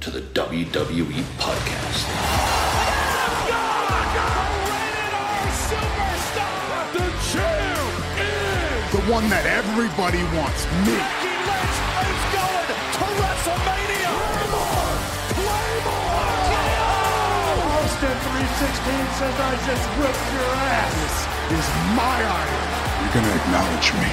to the WWE Podcast. The one that everybody wants, me. Becky Lynch is going to WrestleMania. Claymore! Claymore! Austin 316 says I just whipped your ass. This is my iron. You're going to acknowledge me.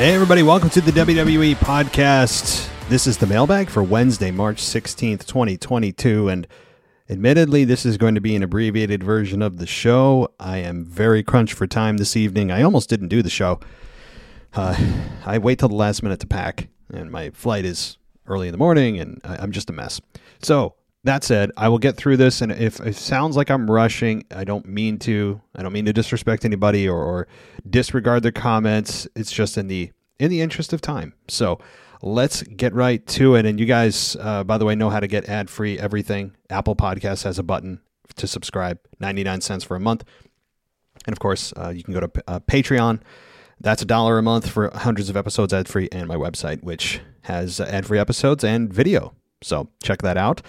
Hey, everybody, welcome to the WWE Podcast. This is the mailbag for Wednesday, March 16th, 2022. And admittedly, this is going to be an abbreviated version of the show. I am very crunched for time this evening. I almost didn't do the show. Uh, I wait till the last minute to pack, and my flight is early in the morning, and I'm just a mess. So, that said, I will get through this, and if it sounds like I'm rushing, I don't mean to. I don't mean to disrespect anybody or, or disregard their comments. It's just in the in the interest of time. So let's get right to it. And you guys, uh, by the way, know how to get ad free everything. Apple Podcast has a button to subscribe, ninety nine cents for a month, and of course, uh, you can go to uh, Patreon. That's a dollar a month for hundreds of episodes ad free, and my website, which has ad free episodes and video. So check that out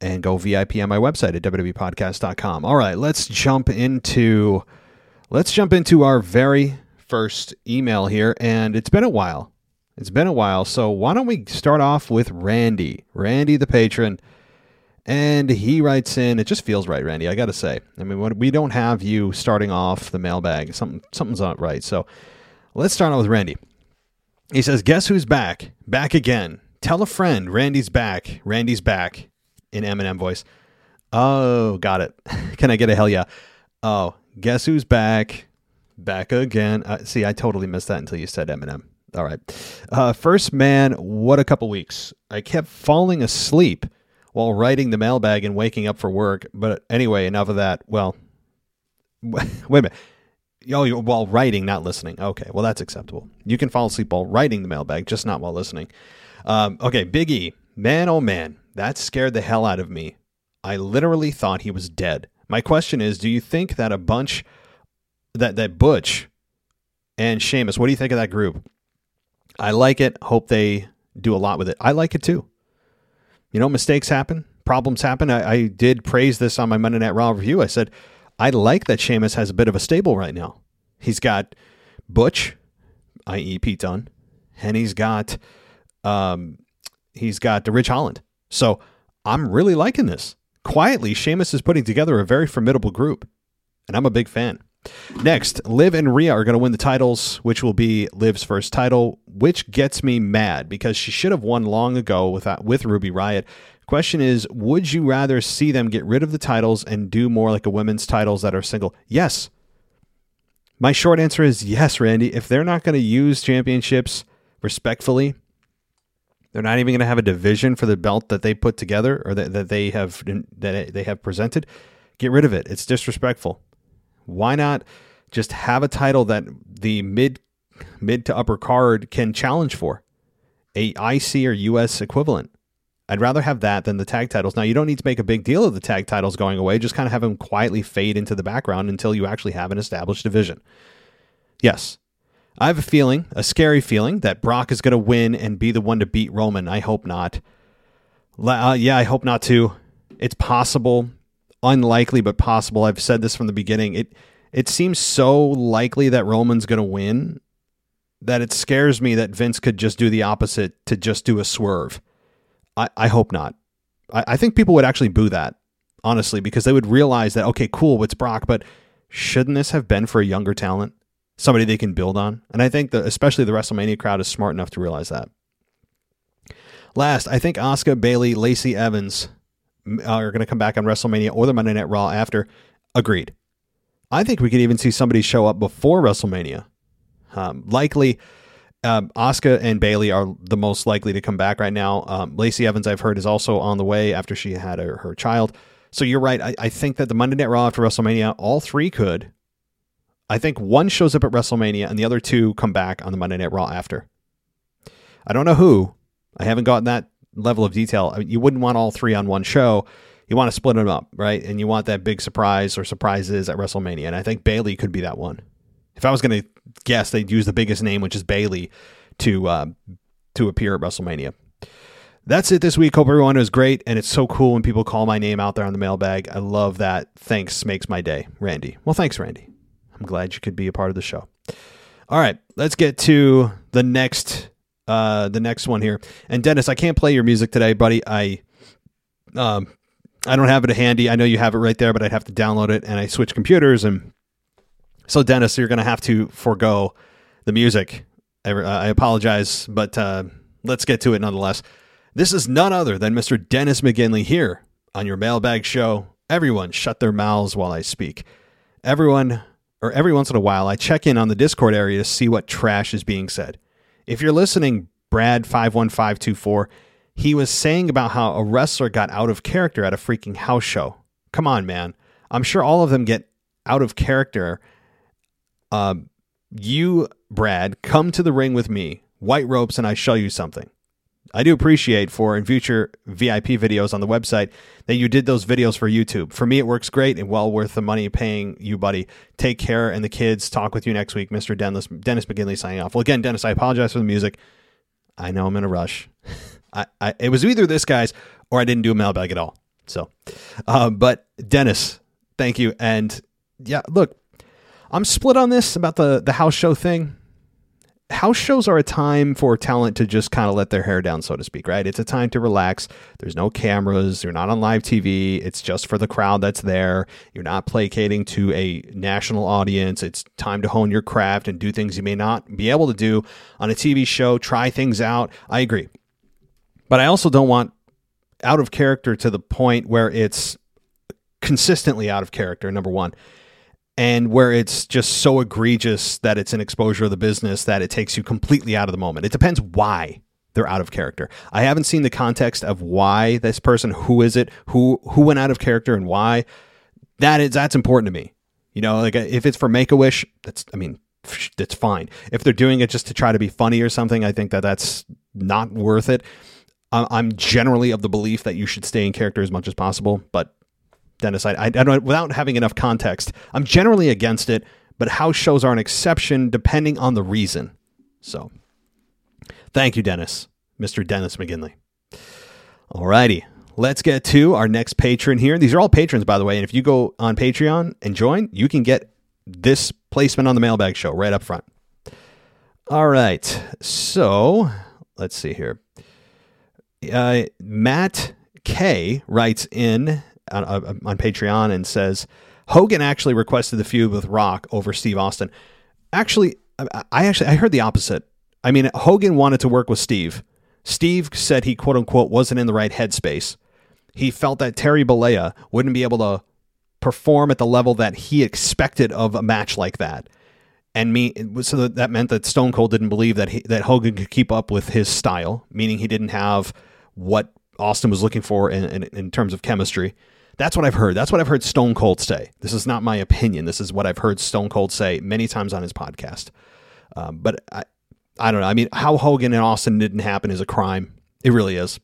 and go VIP on my website at www.podcast.com. All right, let's jump into let's jump into our very first email here and it's been a while. It's been a while. So why don't we start off with Randy? Randy the patron and he writes in, it just feels right, Randy, I got to say. I mean, we don't have you starting off the mailbag. Something something's not right. So let's start out with Randy. He says, "Guess who's back? Back again. Tell a friend Randy's back. Randy's back." in Eminem voice. Oh, got it. Can I get a hell yeah? Oh, guess who's back? Back again. Uh, see, I totally missed that until you said Eminem. All right. Uh, first man, what a couple weeks. I kept falling asleep while writing the mailbag and waking up for work. But anyway, enough of that. Well, wait a minute. Oh, you're while writing, not listening. Okay, well that's acceptable. You can fall asleep while writing the mailbag, just not while listening. Um, okay, Big E, man, oh man, that scared the hell out of me. I literally thought he was dead. My question is do you think that a bunch that that Butch and Sheamus. What do you think of that group? I like it. Hope they do a lot with it. I like it too. You know, mistakes happen, problems happen. I, I did praise this on my Monday Night Raw review. I said I like that Sheamus has a bit of a stable right now. He's got Butch, i.e. Pete Dunne, and he's got um, he's got Ridge Holland. So I'm really liking this. Quietly, Sheamus is putting together a very formidable group, and I'm a big fan. Next, Liv and Rhea are going to win the titles, which will be Liv's first title, which gets me mad because she should have won long ago with, uh, with Ruby Riott. Question is, would you rather see them get rid of the titles and do more like a women's titles that are single? Yes. My short answer is yes, Randy. If they're not going to use championships respectfully, they're not even going to have a division for the belt that they put together or that, that they have that they have presented. Get rid of it. It's disrespectful. Why not just have a title that the mid mid to upper card can challenge for? A IC or US equivalent. I'd rather have that than the tag titles. Now, you don't need to make a big deal of the tag titles going away. Just kind of have them quietly fade into the background until you actually have an established division. Yes, I have a feeling, a scary feeling, that Brock is going to win and be the one to beat Roman. I hope not. Uh, yeah, I hope not too. It's possible unlikely but possible. I've said this from the beginning. It it seems so likely that Roman's going to win that it scares me that Vince could just do the opposite to just do a swerve. I, I hope not. I, I think people would actually boo that, honestly, because they would realize that, okay, cool, it's Brock, but shouldn't this have been for a younger talent? Somebody they can build on? And I think that especially the WrestleMania crowd is smart enough to realize that. Last, I think Asuka, Bayley, Lacey Evans are going to come back on WrestleMania or the Monday Night Raw after. Agreed. I think we could even see somebody show up before WrestleMania. Um, likely, um, and Bayley are the most likely to come back right now. Um, Lacey Evans, I've heard, is also on the way after she had her, her child. So you're right. I, I think that the Monday Night Raw after WrestleMania, all three could. I think one shows up at WrestleMania and the other two come back on the Monday Night Raw after. I don't know who. I haven't gotten that level of detail. You wouldn't want all three on one show. You want to split them up, right? And you want that big surprise or surprises at WrestleMania. And I think Bayley could be that one. If I was going to guess, they'd use the biggest name, which is Bayley, to uh, to appear at WrestleMania. That's it this week. Hope everyone was great, and it's so cool when people call my name out there on the mailbag. I love that. Thanks makes my day, Randy. Well, thanks, Randy. I'm glad you could be a part of the show. All right, let's get to the next uh, the next one here. And Dennis, I can't play your music today, buddy. I um, I don't have it handy. I know you have it right there, but I'd have to download it, and I switch computers, and so Dennis, you're going to have to forego the music. I, uh, I apologize, but uh, let's get to it nonetheless. This is none other than Mr. Dennis McGinley here on your mailbag show. Everyone, shut their mouths while I speak. Everyone, or every once in a while, I check in on the Discord area to see what trash is being said. If you're listening, Brad51524, he was saying about how a wrestler got out of character at a freaking house show. Come on, man. I'm sure all of them get out of character. Uh, you, Brad, come to the ring with me, white ropes, and I show you something. I do appreciate for in future VIP videos on the website that you did those videos for YouTube. For me, it works great and well worth the money paying you, buddy. Take care, and the kids talk with you next week, Mr. Dennis, Dennis McGinley signing off. Well, again, Dennis, I apologize for the music. I know I'm in a rush. I, I, it was either this guy's or I didn't do a mailbag at all. So, uh, but Dennis, thank you. And yeah, look, I'm split on this about the the house show thing house shows are a time for talent to just kind of let their hair down, so to speak, right? It's a time to relax. There's no cameras. You're not on live TV. It's just for the crowd that's there. You're not placating to a national audience. It's time to hone your craft and do things you may not be able to do on a TV show, try things out. I agree. But I also don't want out of character to the point where it's consistently out of character, number one and where it's just so egregious that it's an exposure of the business that it takes you completely out of the moment. It depends why they're out of character. I haven't seen the context of why this person, who is it, who who went out of character and why. That is that's important to me. You know, like uh, if it's for Make a Wish, that's I mean, that's fine. If they're doing it just to try to be funny or something, I think that that's not worth it. I'm generally of the belief that you should stay in character as much as possible, but Dennis, I, I, don't without having enough context, I'm generally against it, but house shows are an exception depending on the reason. So, thank you, Dennis, Mr. Dennis McGinley. Alrighty, let's get to our next patron here. These are all patrons, by the way. And if you go on Patreon and join, you can get this placement on the mailbag show right up front. All right. So let's see here. Uh, Matt K writes in on, uh, on Patreon and says Hogan actually requested the feud with Rock over Steve Austin. Actually, I actually I heard the opposite. I mean, Hogan wanted to work with Steve. Steve said he quote unquote wasn't in the right headspace. He felt that Terry Bollea wouldn't be able to perform at the level that he expected of a match like that. And me, so that meant that Stone Cold didn't believe that he, that Hogan could keep up with his style, meaning he didn't have what Austin was looking for in, in, in terms of chemistry. That's what I've heard. That's what I've heard Stone Cold say. This is not my opinion. This is what I've heard Stone Cold say many times on his podcast. Um, but I, I don't know. I mean, how Hogan and Austin didn't happen is a crime. It really is.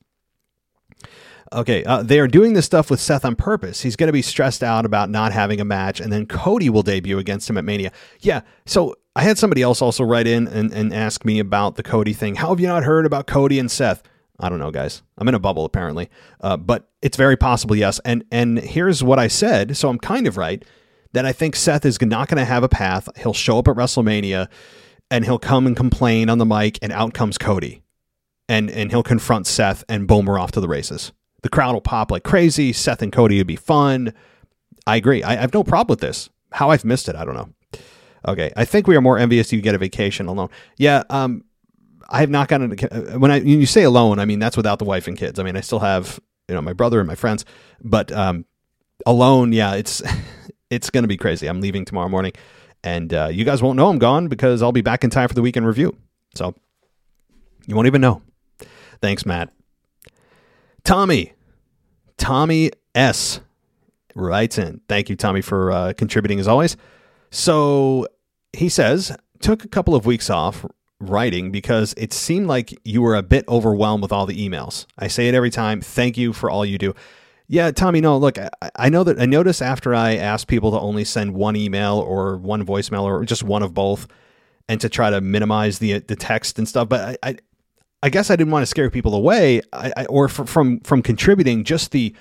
Okay, uh, they are doing this stuff with Seth on purpose. He's going to be stressed out about not having a match, and then Cody will debut against him at Mania. Yeah, so I had somebody else also write in and, and ask me about the Cody thing. How have you not heard about Cody and Seth? I don't know, guys. I'm in a bubble apparently, uh, but it's very possible, yes. And and here's what I said. So I'm kind of right that I think Seth is not going to have a path. He'll show up at WrestleMania, and he'll come and complain on the mic, and out comes Cody, and and he'll confront Seth, and boom, we're off to the races. The crowd will pop like crazy. Seth and Cody would be fun. I agree. I, I have no problem with this. How I've missed it, I don't know. Okay, I think we are more envious you get a vacation alone. Yeah, um, I have not gotten a, when I when you say alone, I mean that's without the wife and kids. I mean I still have you know my brother and my friends, but um, alone, yeah, it's it's going to be crazy. I'm leaving tomorrow morning, and uh, you guys won't know I'm gone because I'll be back in time for the weekend review. So you won't even know. Thanks, Matt. Tommy, Tommy S writes in. Thank you, Tommy, for uh, contributing as always. So he says, took a couple of weeks off writing because it seemed like you were a bit overwhelmed with all the emails. I say it every time. Thank you for all you do. Yeah, Tommy, no, look, I, I know that I noticed after I asked people to only send one email or one voicemail or just one of both and to try to minimize the the text and stuff, but I, I I guess I didn't want to scare people away, I, I, or from from contributing. Just the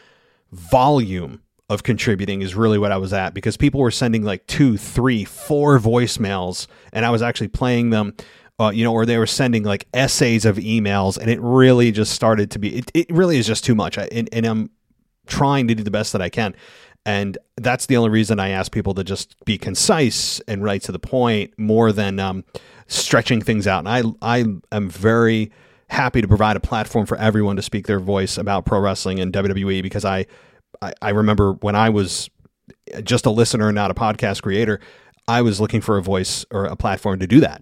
volume of contributing is really what I was at because people were sending like two, three, four voicemails, and I was actually playing them. Uh, you know, or they were sending like essays of emails, and it really just started to be. It, it really is just too much, I, and, and I'm trying to do the best that I can. And that's the only reason I ask people to just be concise and right to the point more than um, stretching things out. And I, I am very happy to provide a platform for everyone to speak their voice about pro wrestling and WWE because I, I, I remember when I was just a listener, not a podcast creator, I was looking for a voice or a platform to do that.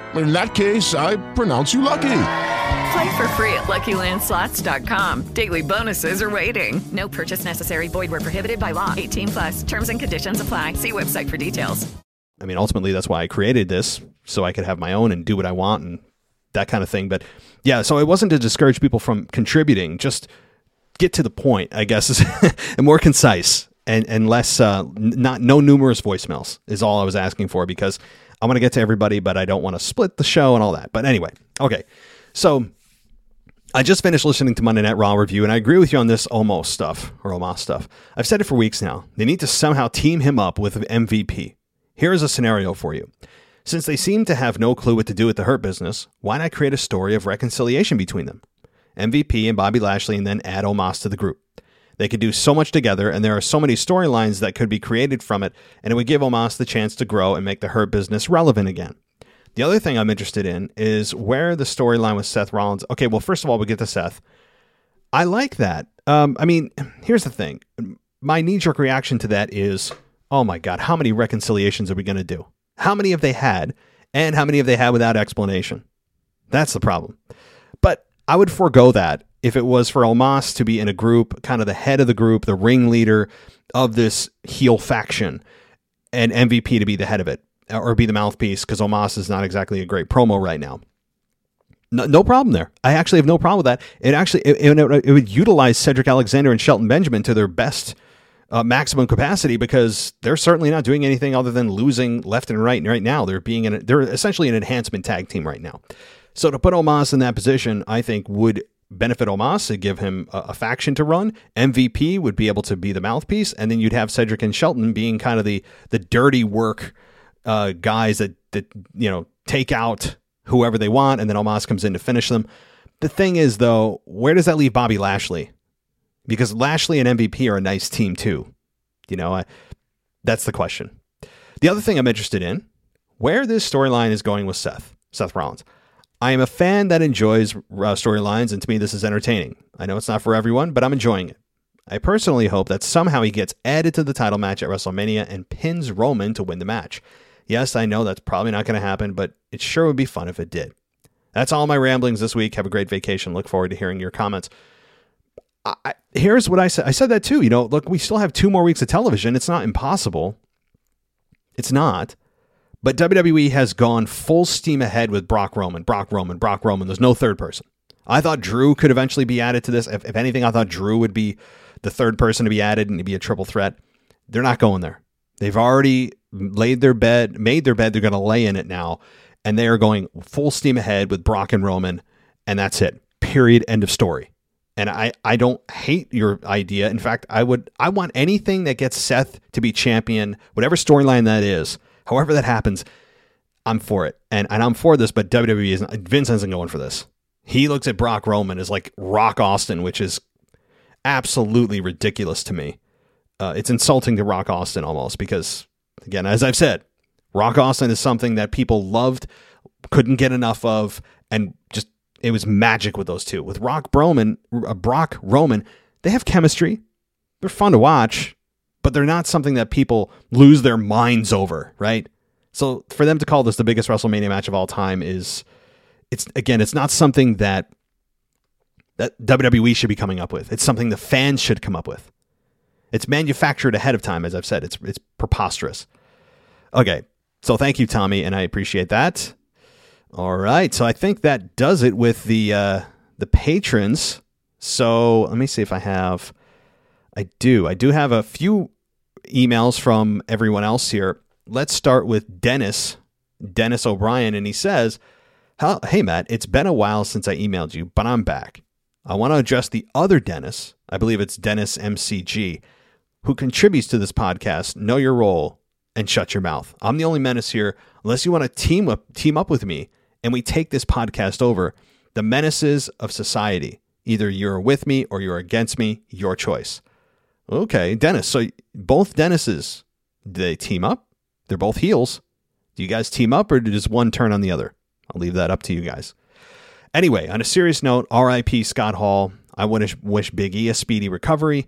In that case, I pronounce you lucky. Play for free at LuckyLandSlots.com. Daily bonuses are waiting. No purchase necessary. Void where prohibited by law. 18 plus. Terms and conditions apply. See website for details. I mean, ultimately, that's why I created this, so I could have my own and do what I want and that kind of thing. But yeah, so it wasn't to discourage people from contributing, just get to the point, I guess, and more concise and and less uh, not no numerous voicemails is all I was asking for because I want to get to everybody, but I don't want to split the show and all that. But anyway, okay, so. I just finished listening to Monday Night Raw review, and I agree with you on this Omos stuff or Omos stuff. I've said it for weeks now. They need to somehow team him up with MVP. Here is a scenario for you. Since they seem to have no clue what to do with the Hurt business, why not create a story of reconciliation between them? MVP and Bobby Lashley, and then add Omos to the group. They could do so much together, and there are so many storylines that could be created from it, and it would give Omos the chance to grow and make the Hurt business relevant again. The other thing I'm interested in is where the storyline with Seth Rollins. Okay, well, first of all, we get to Seth. I like that. Um, I mean, here's the thing. My knee jerk reaction to that is, oh my God, how many reconciliations are we going to do? How many have they had? And how many have they had without explanation? That's the problem. But I would forego that if it was for Omos to be in a group, kind of the head of the group, the ringleader of this heel faction, and MVP to be the head of it or be the mouthpiece because Omos is not exactly a great promo right now. No, no, problem there. I actually have no problem with that. It actually it, it, it would utilize Cedric Alexander and Shelton Benjamin to their best uh, maximum capacity because they're certainly not doing anything other than losing left and right right now. They're being an, they're essentially an enhancement tag team right now. So to put Omos in that position, I think would benefit Omos to give him a, a, faction to run. MVP would be able to be the mouthpiece, and then you'd have Cedric and Shelton being kind of the the dirty work uh, guys that that you know take out whoever they want, and then Omos comes in to finish them. The thing is, though, where does that leave Bobby Lashley? because Lashley and MVP are a nice team too. You know, I, that's the question. The other thing I'm interested in, where this storyline is going with Seth, Seth Rollins. I am a fan that enjoys uh, storylines, and to me, this is entertaining. I know it's not for everyone, but I'm enjoying it. I personally hope that somehow he gets added to the title match at WrestleMania and pins Roman to win the match. Yes, I know that's probably not going to happen, but it sure would be fun if it did. That's all my ramblings this week. Have a great vacation. Look forward to hearing your comments. I, here's what I said. I said that too. You know, look, we still have two more weeks of television. It's not impossible. It's not. But WWE has gone full steam ahead with Brock Roman, Brock Roman, Brock Roman. There's no third person. I thought Drew could eventually be added to this. If, if anything, I thought Drew would be the third person to be added and be a triple threat. They're not going there. They've already laid their bed, made their bed. They're going to lay in it now. And they are going full steam ahead with Brock and Roman. And that's it. Period. End of story. And I, I don't hate your idea. In fact, I would I want anything that gets Seth to be champion, whatever storyline that is, however that happens, I'm for it. And and I'm for this, but WWE isn't Vince isn't going for this. He looks at Brock Roman as like Rock Austin, which is absolutely ridiculous to me. Uh, it's insulting to Rock Austin almost because, again, as I've said, Rock Austin is something that people loved, couldn't get enough of, and just it was magic with those two. With Rock Broman, uh, Brock Roman, they have chemistry. They're fun to watch, but they're not something that people lose their minds over, right? So for them to call this the biggest WrestleMania match of all time is it's again, it's not something that that WWE should be coming up with. It's something the fans should come up with. It's manufactured ahead of time, as I've said. It's it's preposterous. Okay. So thank you, Tommy, and I appreciate that. All right, so I think that does it with the uh, the patrons. So let me see if I have. I do. I do have a few emails from everyone else here. Let's start with Dennis, Dennis O'Brien, and he says, "Hey Matt, it's been a while since I emailed you, but I'm back. I want to address the other Dennis. I believe it's Dennis MCG, who contributes to this podcast. Know your role and shut your mouth. I'm the only menace here. Unless you want to team up, team up with me." and we take this podcast over. The menaces of society. Either you're with me or you're against me, your choice. Okay, Dennis. So both Dennises, do they team up? They're both heels. Do you guys team up or does one turn on the other? I'll leave that up to you guys. Anyway, on a serious note, RIP Scott Hall. I to wish Big E a speedy recovery.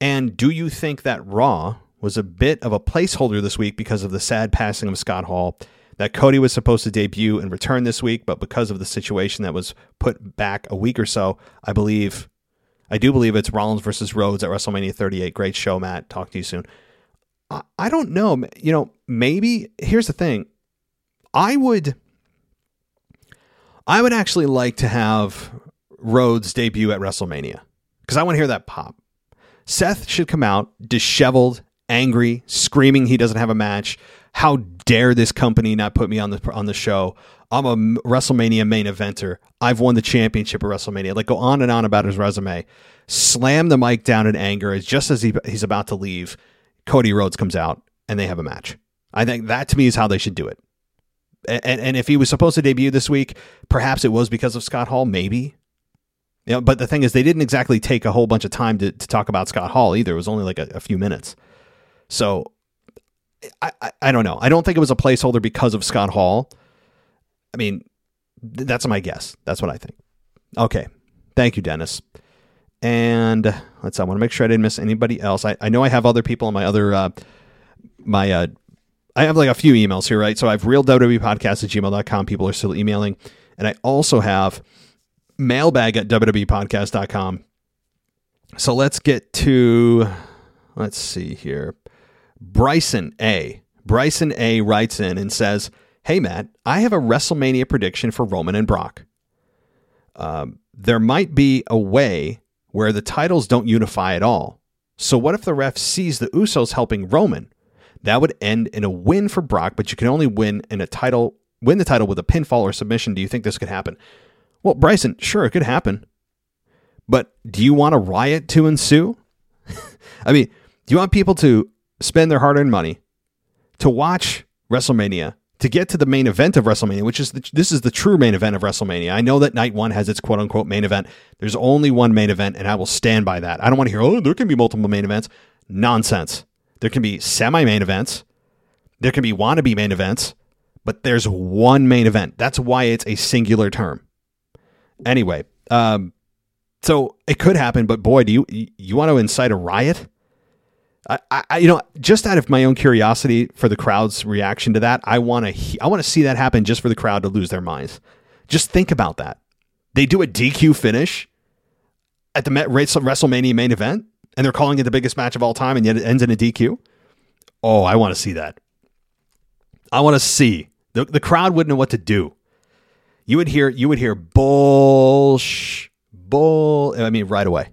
And do you think that Raw was a bit of a placeholder this week because of the sad passing of Scott Hall? that Cody was supposed to debut and return this week, but because of the situation that was put back a week or so, I believe, I do believe it's Rollins versus Rhodes at WrestleMania 38. Great show, Matt. Talk to you soon. I, I don't know. You know, maybe here's the thing. I would, I would actually like to have Rhodes debut at WrestleMania because I want to hear that pop. Seth should come out disheveled, angry, screaming he doesn't have a match. How dare this company not put me on the on the show? I'm a WrestleMania main eventer. I've won the championship at WrestleMania. Like go on and on about his resume. Slam the mic down in anger as just as he, he's about to leave, Cody Rhodes comes out and they have a match. I think that to me is how they should do it. And, and if he was supposed to debut this week, perhaps it was because of Scott Hall, maybe. You know, but the thing is, they didn't exactly take a whole bunch of time to, to talk about Scott Hall either. It was only like a, a few minutes. So I, I, I don't know. I don't think it was a placeholder because of Scott Hall. I mean, th- that's my guess. That's what I think. Okay. Thank you, Dennis. And let's. I want to make sure I didn't miss anybody else. I, I know I have other people on my other uh, my uh, I have like a few emails here, right? So I have real WWE podcast at gmail.com. People are still emailing. And I also have mailbag at wwepodcast.com. So let's get to, let's see here. Bryson A. Bryson A writes in and says, Hey, Matt, I have a WrestleMania prediction for Roman and Brock. Um, there might be a way where the titles don't unify at all. So, what if the ref sees the Usos helping Roman? That would end in a win for Brock, but you can only win in a title, win the title with a pinfall or submission. Do you think this could happen? Well, Bryson, sure, it could happen. But do you want a riot to ensue? I mean, do you want people to spend their hard earned money to watch WrestleMania, to get to the main event of WrestleMania, which is the, this is the true main event of WrestleMania? I know that night one has its quote unquote main event. There's only one main event, and I will stand by that. I don't want to hear, oh, there can be multiple main events. Nonsense. There can be semi main events. There can be wannabe main events, but there's one main event. That's why it's a singular term. Anyway, um, so it could happen, but boy, do you you want to incite a riot? I, I, you know, just out of my own curiosity for the crowd's reaction to that, I want to I want to see that happen just for the crowd to lose their minds. Just think about that. They do a DQ finish at the WrestleMania main event and they're calling it the biggest match of all time, and yet it ends in a DQ. Oh, I want to see that. I want to see the the crowd wouldn't know what to do. You would hear you would hear bullsh bull. I mean, right away.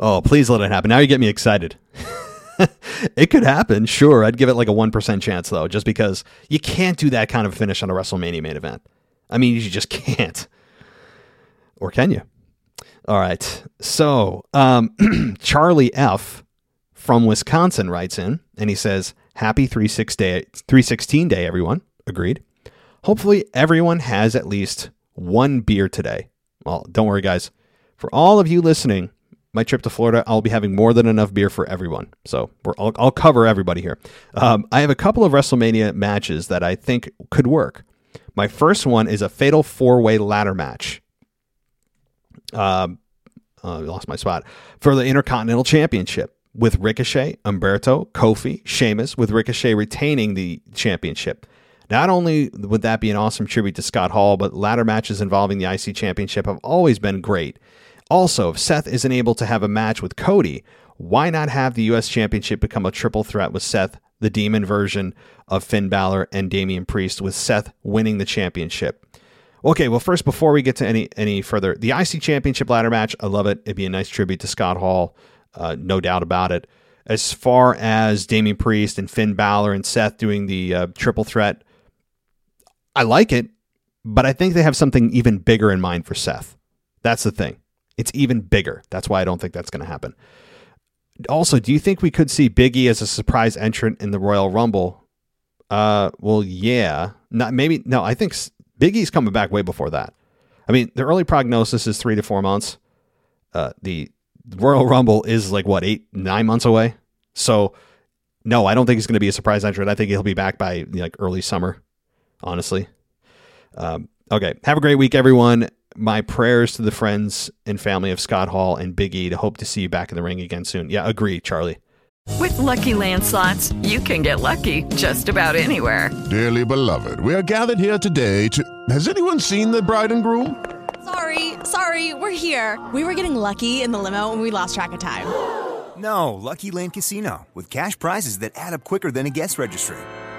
Oh, please let it happen. Now you get me excited. it could happen, sure. I'd give it like a one percent chance though, just because you can't do that kind of finish on a WrestleMania main event. I mean, you just can't. Or can you? All right. So, um, Charlie F from Wisconsin writes in and he says, Happy 316 day, everyone. Agreed. Hopefully, everyone has at least one beer today. Well, don't worry, guys. For all of you listening, my trip to Florida, I'll be having more than enough beer for everyone. So I'll, I'll, cover everybody here. Um, I have a couple of WrestleMania matches that I think could work. My first one is a fatal four way ladder match uh, uh, lost my spot for the Intercontinental Championship with Ricochet, Humberto, Kofi, Sheamus, with Ricochet retaining the championship. Not only would that be an awesome tribute to Scott Hall, but ladder matches involving the IC championship have always been great. Also, if Seth isn't able to have a match with Cody, why not have the US championship become a triple threat with Seth, the demon version of Finn Balor, and Damian Priest, with Seth winning the championship? Okay, well, first before we get to any any further, the IC Championship ladder match, I love it. It'd be a nice tribute to Scott Hall, uh, no doubt about it. As far as Damian Priest and Finn Balor and Seth doing the uh, triple threat, I like it, but I think they have something even bigger in mind for Seth. That's the thing. It's even bigger. That's why I don't think that's going to happen. Also, do you think we could see Biggie as a surprise entrant in the Royal Rumble? Uh, well, yeah. Not maybe. No, I think Big E's coming back way before that. I mean, the early prognosis is three to four months. Uh, the Royal Rumble is like what eight, nine months away. So, no, I don't think he's going to be a surprise entrant. I think he'll be back by like early summer. Honestly. Um, okay, have a great week, everyone. My prayers to the friends and family of Scott Hall and Big E to hope to see you back in the ring again soon. Yeah, agree, Charlie. With Lucky Land slots, you can get lucky just about anywhere. Dearly beloved, we are gathered here today to. Has anyone seen the bride and groom? Sorry, sorry, we're here. We were getting lucky in the limo and we lost track of time. No, Lucky Land Casino, with cash prizes that add up quicker than a guest registry.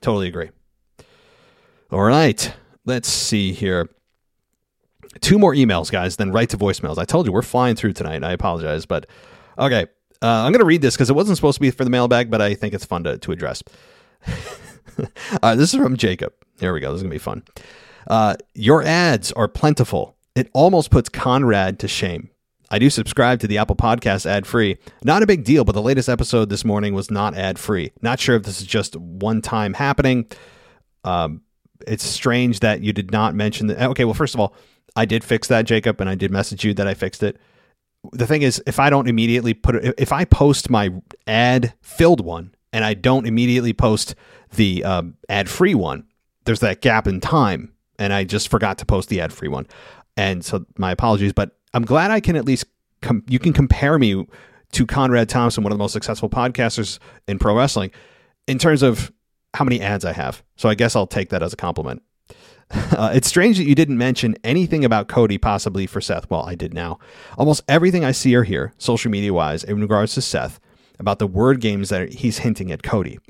Totally agree. All right. Let's see here. Two more emails, guys, then right to voicemails. I told you we're flying through tonight. I apologize, but okay. Uh, I'm going to read this because it wasn't supposed to be for the mailbag, but I think it's fun to, to address. uh, this is from Jacob. Here we go. This is going to be fun. Uh, your ads are plentiful. It almost puts Conrad to shame. I do subscribe to the Apple Podcast ad free. Not a big deal, but the latest episode this morning was not ad free. Not sure if this is just one time happening. Um, it's strange that you did not mention that. Okay, well, first of all, I did fix that, Jacob, and I did message you that I fixed it. The thing is, if I don't immediately put it, if I post my ad filled one and I don't immediately post the um, ad free one, there's that gap in time, and I just forgot to post the ad free one. And so my apologies, but I'm glad I can at least com- you can compare me to Conrad Thompson, one of the most successful podcasters in pro wrestling, in terms of how many ads I have. So I guess I'll take that as a compliment. Uh, it's strange that you didn't mention anything about Cody possibly for Seth. Well, I did now. Almost everything I see or hear, social media wise, in regards to Seth, about the word games that he's hinting at Cody.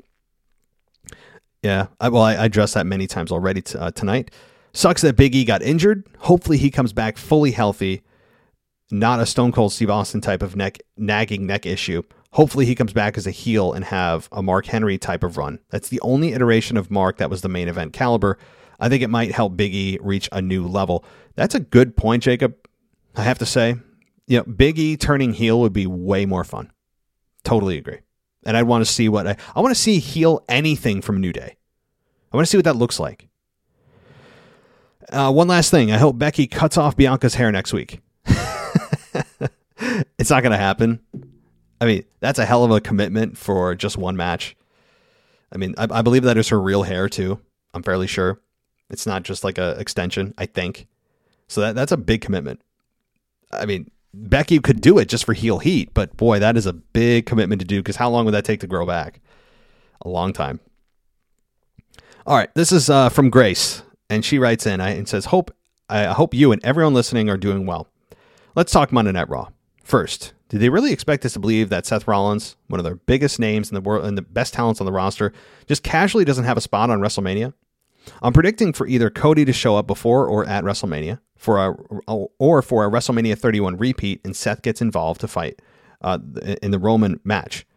Yeah, I, well, I, I addressed that many times already t- uh, tonight. Sucks that Big E got injured. Hopefully, he comes back fully healthy not a Stone Cold Steve Austin type of neck nagging neck issue. Hopefully he comes back as a heel and have a Mark Henry type of run. That's the only iteration of Mark that was the main event caliber. I think it might help Biggie reach a new level. That's a good point, Jacob. I have to say, you know, Biggie turning heel would be way more fun. Totally agree. And I'd want to see what I, I want to see heel anything from New Day. I want to see what that looks like. Uh, one last thing. I hope Becky cuts off Bianca's hair next week. it's not going to happen. I mean, that's a hell of a commitment for just one match. I mean, I, I believe that is her real hair too. I'm fairly sure it's not just like a extension. I think so. That that's a big commitment. I mean, Becky could do it just for heel heat, but boy, that is a big commitment to do. Because how long would that take to grow back? A long time. All right, this is uh, from Grace, and she writes in and says, "Hope I hope you and everyone listening are doing well. Let's talk Monday Night Raw. First, did they really expect us to believe that Seth Rollins, one of their biggest names in the world and the best talents on the roster, just casually doesn't have a spot on WrestleMania? I'm predicting for either Cody to show up before or at WrestleMania, for a or for a WrestleMania 31 repeat, and Seth gets involved to fight uh, in the Roman match.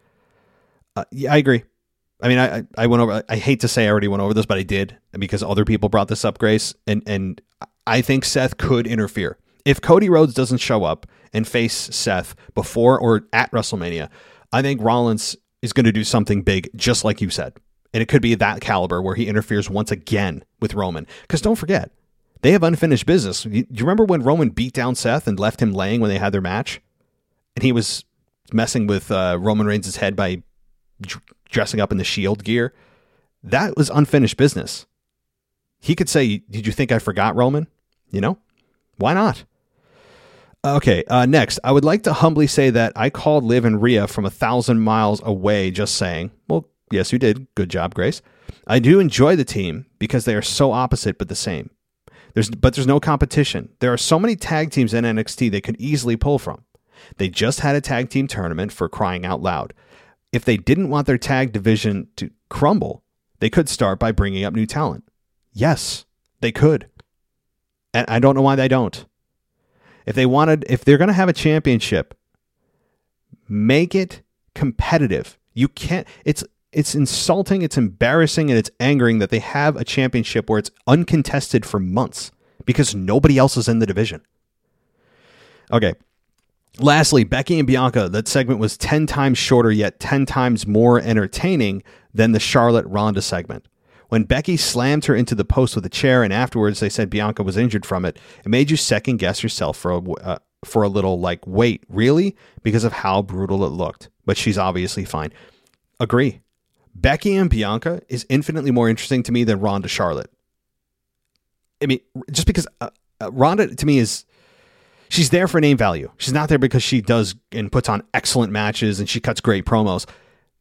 Uh, yeah, I agree. I mean, I I went over. I hate to say I already went over this, but I did because other people brought this up, Grace, and and I think Seth could interfere if Cody Rhodes doesn't show up and face Seth before or at WrestleMania, I think Rollins is going to do something big, just like you said. And it could be that caliber where he interferes once again with Roman. Because don't forget, they have unfinished business. You, you remember when Roman beat down Seth and left him laying when they had their match? And he was messing with uh, Roman Reigns' head by d- dressing up in the shield gear. That was unfinished business. He could say, Did you think I forgot Roman? You know? Why not? Okay, uh, next, I would like to humbly say that I called Liv and Rhea from a thousand miles away just saying, well, yes, you did. Good job, Grace. I do enjoy the team because they are so opposite but the same. There's, but there's no competition. There are so many tag teams in NXT they could easily pull from. They just had a tag team tournament for crying out loud. If they didn't want their tag division to crumble, they could start by bringing up new talent. Yes, they could. And I don't know why they don't. If they wanted, if they're going to have a championship, make it competitive. You can't, it's, it's insulting, it's embarrassing, and it's angering that they have a championship where it's uncontested for months because nobody else is in the division. Okay. Lastly, Becky and Bianca, that segment was 10 times shorter, yet 10 times more entertaining than the Charlotte Ronda segment. When Becky slammed her into the post with a chair, and afterwards they said Bianca was injured from it, it made you second guess yourself for a, uh, for a little like, wait, really? Because of how brutal it looked. But she's obviously fine. Agree. Becky and Bianca is infinitely more interesting to me than Ronda Charlotte. I mean, just because uh, uh, Ronda to me is she's there for name value. She's not there because she does and puts on excellent matches and she cuts great promos.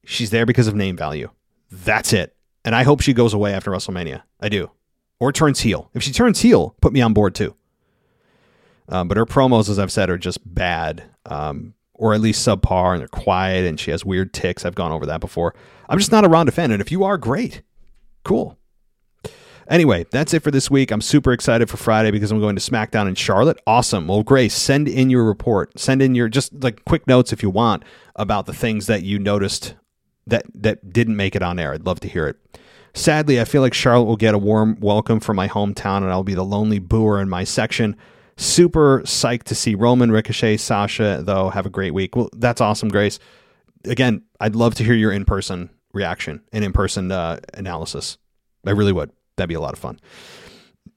She's there because of name value. That's it. And I hope she goes away after WrestleMania. I do. Or turns heel. If she turns heel, put me on board too. Um, but her promos, as I've said, are just bad, um, or at least subpar, and they're quiet, and she has weird tics. I've gone over that before. I'm just not a Ronda fan, and if you are, great, cool. Anyway, that's it for this week. I'm super excited for Friday because I'm going to SmackDown in Charlotte. Awesome. Well, Grace, send in your report. Send in your just like quick notes if you want about the things that you noticed that that didn't make it on air. I'd love to hear it. Sadly, I feel like Charlotte will get a warm welcome from my hometown, and I'll be the lonely booer in my section. Super psyched to see Roman, Ricochet, Sasha, though. Have a great week. Well, that's awesome, Grace. Again, I'd love to hear your in person reaction and in person uh, analysis. I really would. That'd be a lot of fun.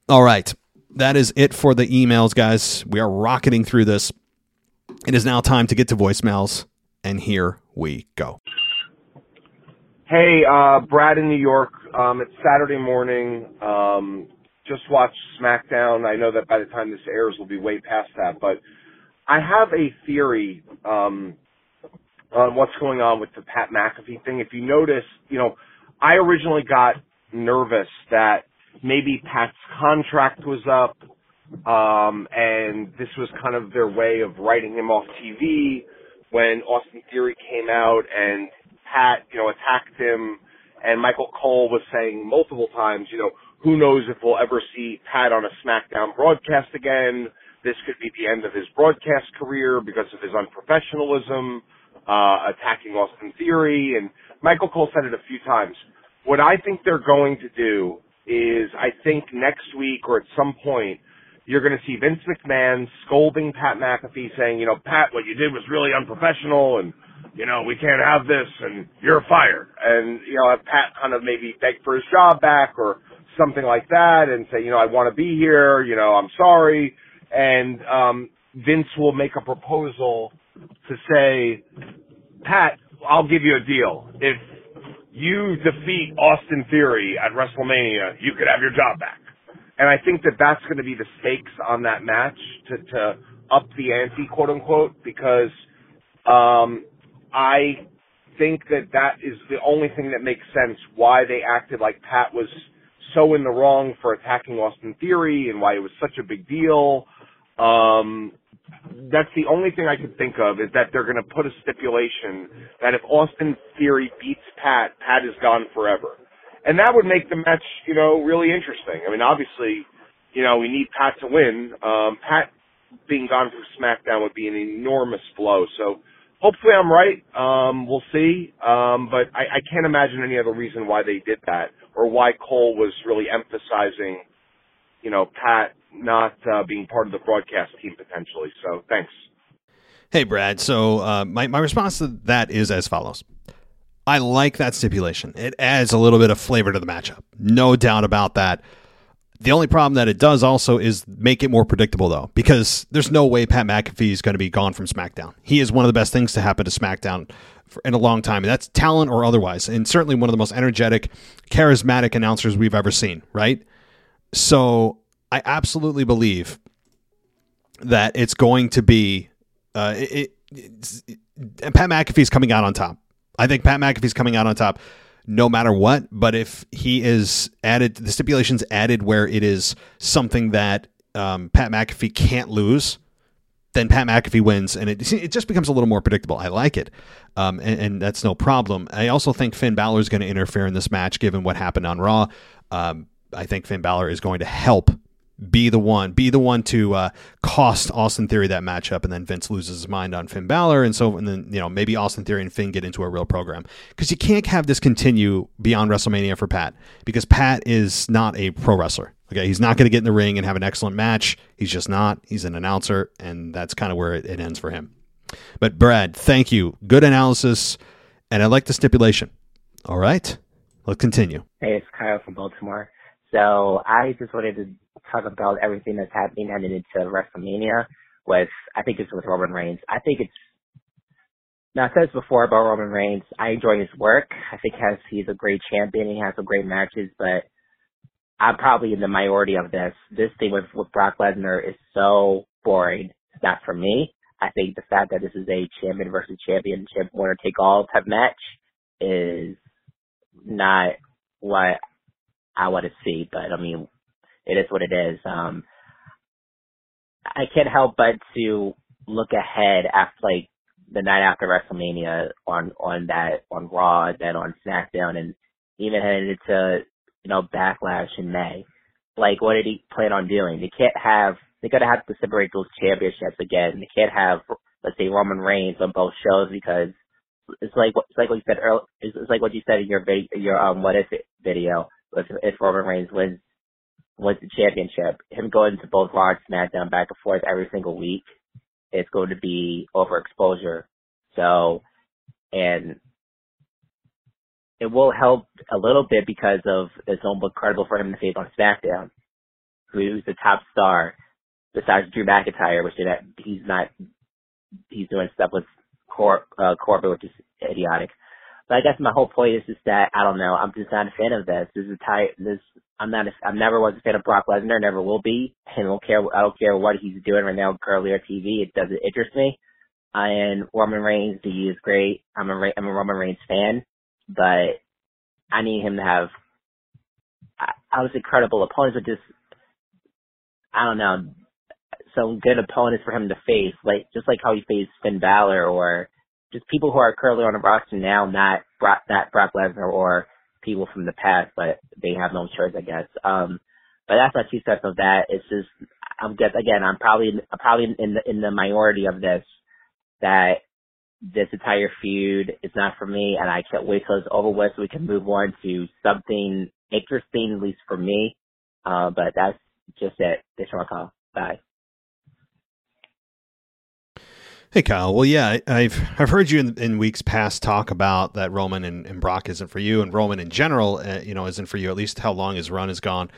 All right. That is it for the emails, guys. We are rocketing through this. It is now time to get to voicemails, and here we go. Hey, uh, Brad in New York. Um, it's Saturday morning. Um, just watched SmackDown. I know that by the time this airs, we'll be way past that, but I have a theory um, on what's going on with the Pat McAfee thing. If you notice, you know, I originally got nervous that maybe Pat's contract was up, um, and this was kind of their way of writing him off TV when Austin Theory came out and Pat, you know, attacked him, and Michael Cole was saying multiple times, you know, who knows if we'll ever see Pat on a SmackDown broadcast again. This could be the end of his broadcast career because of his unprofessionalism, uh, attacking Austin Theory. And Michael Cole said it a few times. What I think they're going to do is I think next week or at some point, you're going to see Vince McMahon scolding Pat McAfee saying, you know, Pat, what you did was really unprofessional and you know, we can't have this and you're fired. And, you know, have Pat kind of maybe beg for his job back or something like that and say, you know, I want to be here, you know, I'm sorry. And, um, Vince will make a proposal to say, Pat, I'll give you a deal. If you defeat Austin Theory at WrestleMania, you could have your job back. And I think that that's going to be the stakes on that match to, to up the ante, quote unquote, because, um, I think that that is the only thing that makes sense why they acted like Pat was so in the wrong for attacking Austin Theory and why it was such a big deal. Um, that's the only thing I could think of is that they're going to put a stipulation that if Austin Theory beats Pat, Pat is gone forever. And that would make the match, you know, really interesting. I mean, obviously, you know, we need Pat to win. Um, Pat being gone from SmackDown would be an enormous blow. So, hopefully I'm right. Um, we'll see. Um, but I, I can't imagine any other reason why they did that or why Cole was really emphasizing, you know, Pat not uh, being part of the broadcast team potentially. So thanks. Hey, Brad. So uh, my, my response to that is as follows. I like that stipulation. It adds a little bit of flavor to the matchup. No doubt about that. The only problem that it does also is make it more predictable, though, because there's no way Pat McAfee is going to be gone from SmackDown. He is one of the best things to happen to SmackDown for, in a long time, and that's talent or otherwise, and certainly one of the most energetic, charismatic announcers we've ever seen, right? So I absolutely believe that it's going to be uh, it, it, Pat McAfee's coming out on top. I think Pat McAfee's coming out on top no matter what. But if he is added, the stipulations added where it is something that um, Pat McAfee can't lose, then Pat McAfee wins, and it it just becomes a little more predictable. I like it, um, and, and, that's no problem. I also think Finn Balor is going to interfere in this match, given what happened on Raw. Um, I think Finn Balor is going to help be the one, be the one to uh, cost Austin Theory that matchup, and then Vince loses his mind on Finn Balor, and so and then you know maybe Austin Theory and Finn get into a real program because you can't have this continue beyond WrestleMania for Pat because Pat is not a pro wrestler. Okay, he's not going to get in the ring and have an excellent match. He's just not. He's an announcer, and that's kind of where it, it ends for him. But Brad, thank you. Good analysis, and I like the stipulation. All right, let's continue. Hey, it's Kyle from Baltimore. So I just wanted to talk about everything that's happening heading into WrestleMania with, I think it's with Roman Reigns. I think it's, now I said this before about Roman Reigns. I enjoy his work. I think has, he's a great champion. He has some great matches, but I'm probably in the minority of this. This thing with, with Brock Lesnar is so boring. It's not for me. I think the fact that this is a champion versus championship winner take all type match is not what I want to see, but I mean, it is what it is. Um, I can't help but to look ahead after like the night after WrestleMania on on that on Raw, then on SmackDown, and even heading into you know Backlash in May. Like, what did he plan on doing? They can't have they gotta have to separate those championships again. They can't have let's say Roman Reigns on both shows because it's like it's like what you said earlier. It's, it's like what you said in your video, your um what if it video. If, if Roman Reigns wins wins the championship, him going to both Raw and SmackDown back and forth every single week, it's going to be overexposure. So, and it will help a little bit because of it's almost credible for him to face on SmackDown, who's the top star besides Drew McIntyre, which he's not, he's doing stuff with Cor, uh, Corbin, which is idiotic. But I guess my whole point is just that I don't know. I'm just not a fan of this. This is tight. This I'm not. A, I never was a fan of Brock Lesnar. Never will be. I don't care. I don't care what he's doing right now currently on TV. It doesn't interest me. And Roman Reigns, he is great. I'm a I'm a Roman Reigns fan, but I need him to have. I, I was incredible opponents with just. I don't know some good opponents for him to face, like just like how he faced Finn Balor or just people who are currently on the roster now, not Brock, not Brock Lesnar or people from the past, but they have no choice, I guess. Um, but that's my two cents of that. It's just, I'm guess again, I'm probably, I'm probably in the in the minority of this that this entire feud is not for me, and I can't wait till it's over with so we can move on to something interesting, at least for me. Uh, but that's just it. This one call. Bye. Hey Kyle, well yeah, I've I've heard you in, in weeks past talk about that Roman and, and, Brock isn't for you, and Roman in general, uh, you know, isn't for you. At least how long his run is gone.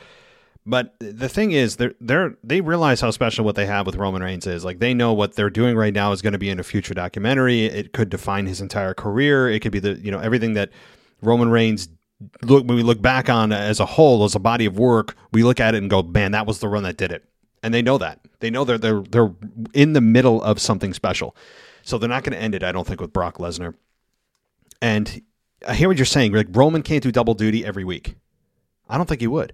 But the thing is, they're they're they realize how special what they have with Roman Reigns is. Like they know what they're doing right now is going to be in a future documentary. It could define his entire career. It could be the you know everything that Roman Reigns look when we look back on as a whole as a body of work. We look at it and go, man, that was the run that did it and they know that. They know they're they're they're in the middle of something special, so they're not going to end it. I don't think with Brock Lesnar. And I hear what you're saying. Like Roman can't do double duty every week. I don't think he would.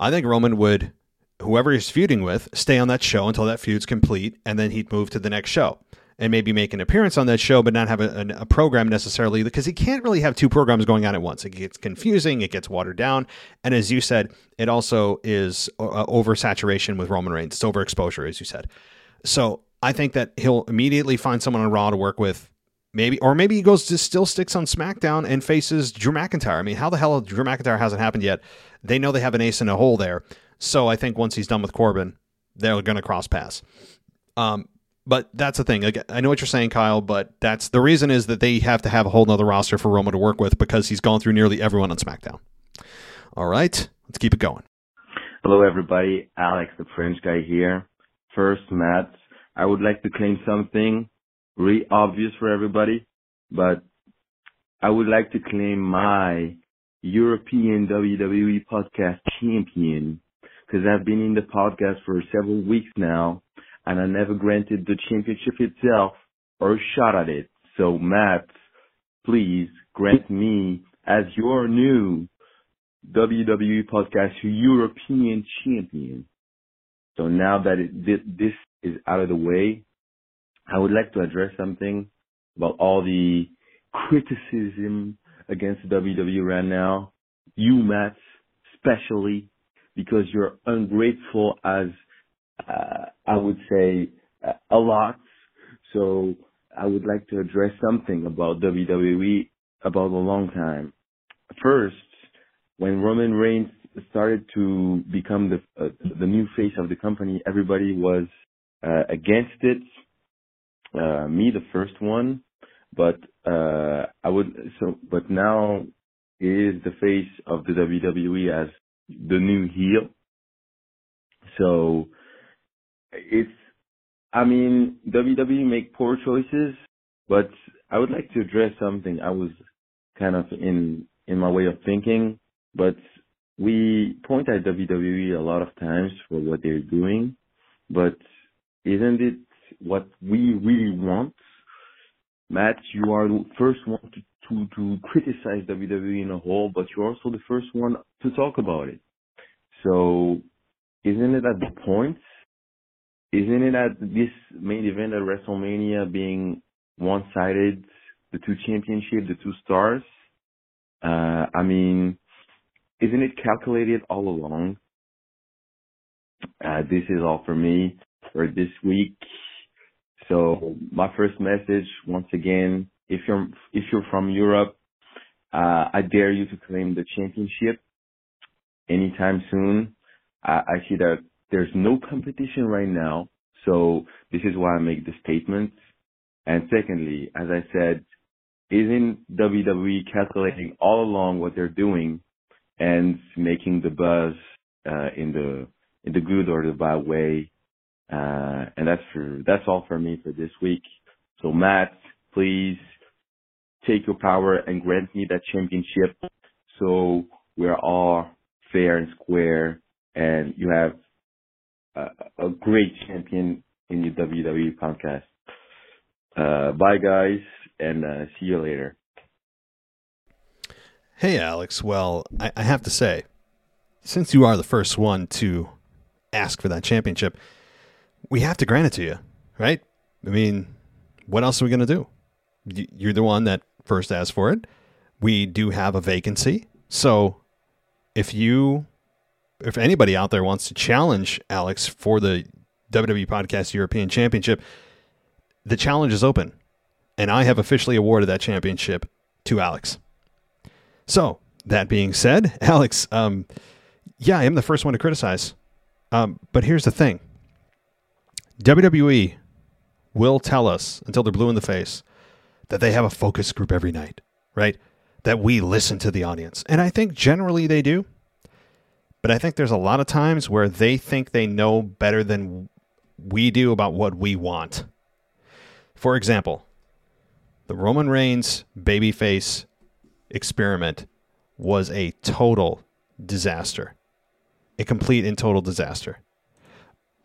I think Roman would, whoever he's feuding with, stay on that show until that feud's complete, and then he'd move to the next show and maybe make an appearance on that show, but not have a, a, program necessarily because he can't really have two programs going on at once. It gets confusing, it gets watered down, and as you said, it also is uh, oversaturation with Roman Reigns. It's overexposure, as you said. So I think that he'll immediately find someone on Raw to work with. Maybe, or maybe he goes to still sticks on SmackDown and faces Drew McIntyre. I mean, how the hell Drew McIntyre hasn't happened yet? They know they have an ace in a hole there. So I think once he's done with Corbin, they're going to cross paths. Um, but that's the thing. Like, I know what you're saying, Kyle, but that's the reason is that they have to have a whole nother roster for Roman to work with because he's gone through nearly everyone on SmackDown. All right, let's keep it going. Hello, everybody. Alex, the French guy here. First, Matt, I would like to claim something really obvious for everybody, but I would like to claim my European WWE podcast champion because I've been in the podcast for several weeks now and I never granted the championship itself or a shot at it. So Matt, please grant me as your new WWE podcast European champion. So now that it, this is out of the way, I would like to address something about all the criticism against WWE right now. You, Matt, especially because you're ungrateful as uh, I would say uh, a lot. So I would like to address something about WWE about a long time. First, when Roman Reigns started to become the uh, the new face of the company, everybody was uh, against it. Uh, me, the first one, but uh, I would so. But now is the face of the WWE as the new heel. So it's. I mean, WWE make poor choices, but I would like to address something. I was kind of in in my way of thinking, but we point at WWE a lot of times for what they're doing, but isn't it what we really want? Matt, you are the first one to, to, to criticize WWE in a whole, but you're also the first one to talk about it. So, isn't it at the point? Isn't it at this main event at WrestleMania being one-sided, the two championship, the two stars? Uh, I mean, isn't it calculated all along? Uh, this is all for me for this week. So my first message, once again, if you're if you're from Europe, uh, I dare you to claim the championship anytime soon. I, I see that there's no competition right now, so this is why I make the statement. And secondly, as I said, isn't WWE calculating all along what they're doing and making the buzz uh, in the in the good or the bad way. Uh, and that's for that's all for me for this week. So Matt, please take your power and grant me that championship, so we're all fair and square, and you have a, a great champion in the WWE podcast. Uh, bye guys, and uh, see you later. Hey, Alex. Well, I, I, have to say, since you are the first one to ask for that championship, we have to grant it to you, right? I mean, what else are we going to do? You're the one that first asked for it. We do have a vacancy. So if you, if anybody out there wants to challenge Alex for the WWE Podcast European Championship, the challenge is open. And I have officially awarded that championship to Alex. So, that being said, Alex, um, yeah, I am the first one to criticize. Um, but here's the thing WWE will tell us until they're blue in the face that they have a focus group every night, right? That we listen to the audience. And I think generally they do. But I think there's a lot of times where they think they know better than we do about what we want. For example, the Roman Reigns babyface experiment was a total disaster, a complete and total disaster.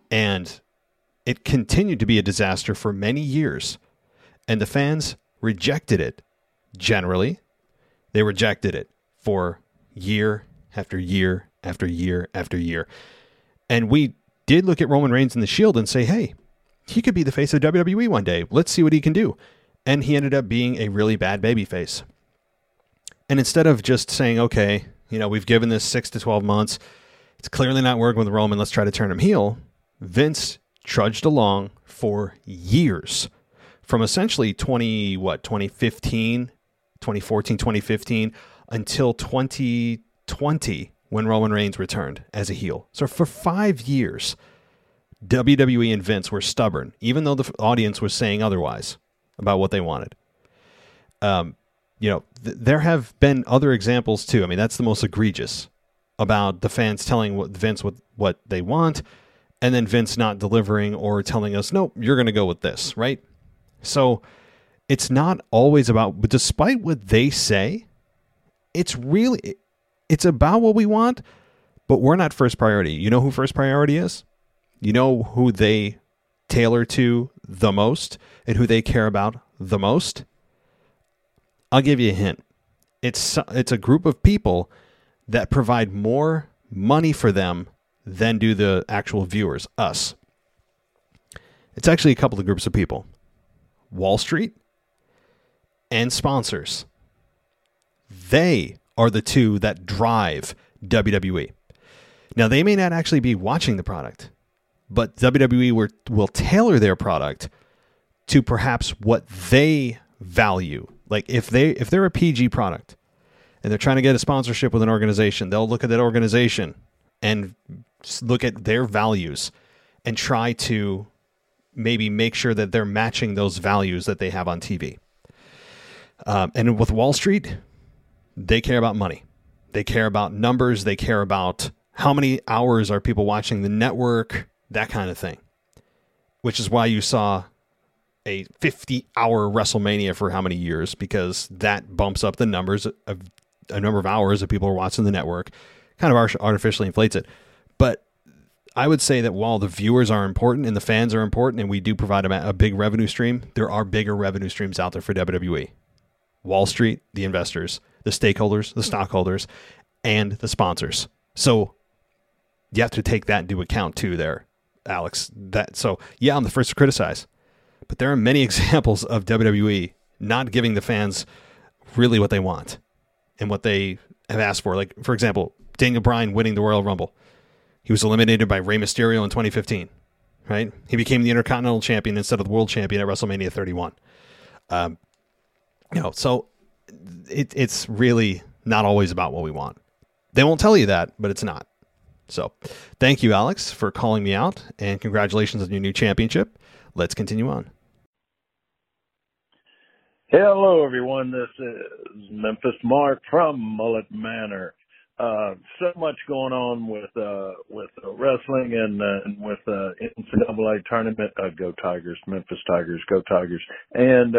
And it continued to be a disaster for many years. And the fans rejected it generally. They rejected it for year after year after year after year. And we did look at Roman Reigns in the Shield and say, hey, he could be the face of WWE one day. Let's see what he can do. And he ended up being a really bad babyface. And instead of just saying, okay, you know, we've given this six to 12 months, it's clearly not working with Roman, let's try to turn him heel, Vince trudged along for years from essentially 20, what, 2015, 2014, 2015 until 2020 when Roman Reigns returned as a heel. So for five years, WWE and Vince were stubborn, even though the audience was saying otherwise about what they wanted. Um, you know, th- there have been other examples too. I mean, that's the most egregious about the fans telling what Vince what what they want, and then Vince not delivering or telling us, "Nope, you're going to go with this," right? So it's not always about. But despite what they say, it's really it's about what we want, but we're not first priority. You know who first priority is? You know who they tailor to the most and who they care about the most? I'll give you a hint. It's it's a group of people that provide more money for them than do the actual viewers, us. It's actually a couple of groups of people. Wall Street and sponsors. They are the two that drive WWE. Now, they may not actually be watching the product, but WWE will, will tailor their product to perhaps what they value. Like if they if they're a PG product and they're trying to get a sponsorship with an organization, they'll look at that organization and look at their values and try to maybe make sure that they're matching those values that they have on TV. Um, and with Wall Street, they care about money. They care about numbers. They care about how many hours are people watching the network, that kind of thing. Which is why you saw a 50 hour WrestleMania for how many years, because that bumps up the numbers of a number of hours that people are watching the network, kind of artificially inflates it. But I would say that while the viewers are important and the fans are important, and we do provide a, a big revenue stream, there are bigger revenue streams out there for WWE. Wall Street, the investors, the stakeholders, the stockholders, and the sponsors. So you have to take that into account too there, Alex. That so yeah, I'm the first to criticize. But there are many examples of WWE not giving the fans really what they want and what they have asked for. Like, for example, Daniel Bryan winning the Royal Rumble. He was eliminated by Rey Mysterio in 2015, right? He became the Intercontinental Champion instead of the World Champion at WrestleMania 31. Um, you know, so it, it's really not always about what we want. They won't tell you that, but it's not. So, thank you, Alex, for calling me out, and congratulations on your new championship. Let's continue on. Hello, everyone. This is Memphis Mark from Mullet Manor. Uh, so much going on with uh, with uh, wrestling and, uh, and with uh, NCAA tournament. Uh, go Tigers, Memphis Tigers, go Tigers. And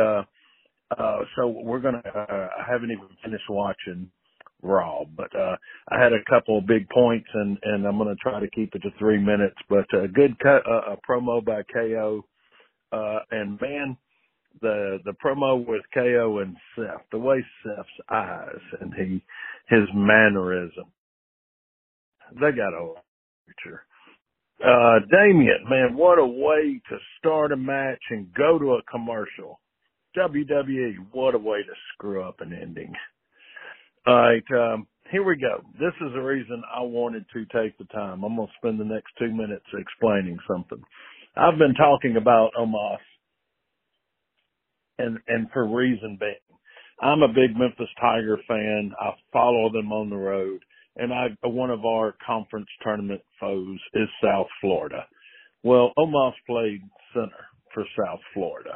uh, so we're gonna. Uh, I haven't even finished watching Raw, but uh, I had a couple of big points, and and I'm gonna try to keep it to three minutes. But a good cut, uh, a promo by KO, uh, and man the the promo with KO and Seth, the way Seth's eyes and he his mannerism, they got a future. Uh, Damian, man, what a way to start a match and go to a commercial. WWE, what a way to screw up an ending. All right, um, here we go. This is the reason I wanted to take the time. I'm going to spend the next two minutes explaining something. I've been talking about Omos and and for reason being, I'm a big Memphis Tiger fan. I follow them on the road, and I one of our conference tournament foes is South Florida. Well, Omos played center for South Florida.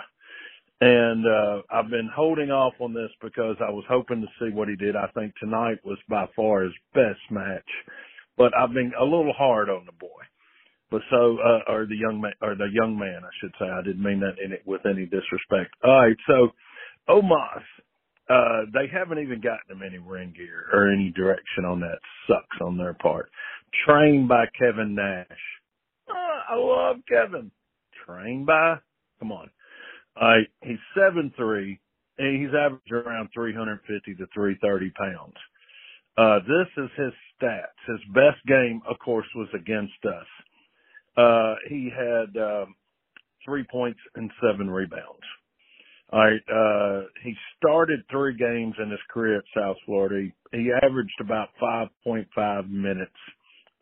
And uh I've been holding off on this because I was hoping to see what he did. I think tonight was by far his best match. But I've been a little hard on the boy. But so, uh, or the young man, or the young man, I should say. I didn't mean that in it with any disrespect. All right. So, Omos, uh, they haven't even gotten him any ring gear or any direction on that. Sucks on their part. Trained by Kevin Nash. Uh, I love Kevin. Trained by, come on. Right. He's seven three, and he's averaged around 350 to 330 pounds. Uh, this is his stats. His best game, of course, was against us. Uh, he had um, three points and seven rebounds. All right. Uh, he started three games in his career at South Florida. He, he averaged about 5.5 minutes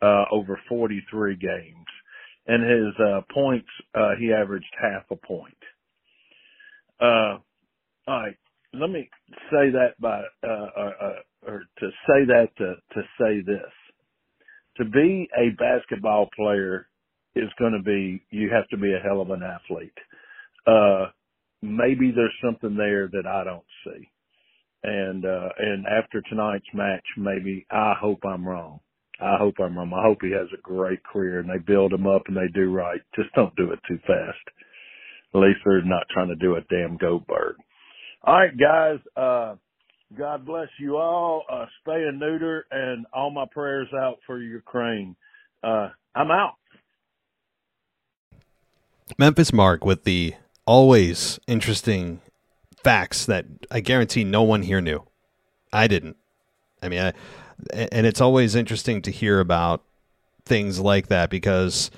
uh, over 43 games. And his uh, points, uh, he averaged half a point. Uh, all right. Let me say that by, uh, uh, uh or to say that to, to say this. To be a basketball player is going to be you have to be a hell of an athlete. Uh, maybe there's something there that I don't see. And uh, and after tonight's match, maybe I hope I'm wrong. I hope I'm wrong. I hope he has a great career and they build him up and they do right. Just don't do it too fast. At least they're not trying to do a damn Goldberg. All right, guys. Uh, God bless you all. Uh, spay and neuter and all my prayers out for Ukraine. Uh, I'm out. Memphis Mark with the always interesting facts that I guarantee no one here knew. I didn't. I mean, I, and it's always interesting to hear about things like that because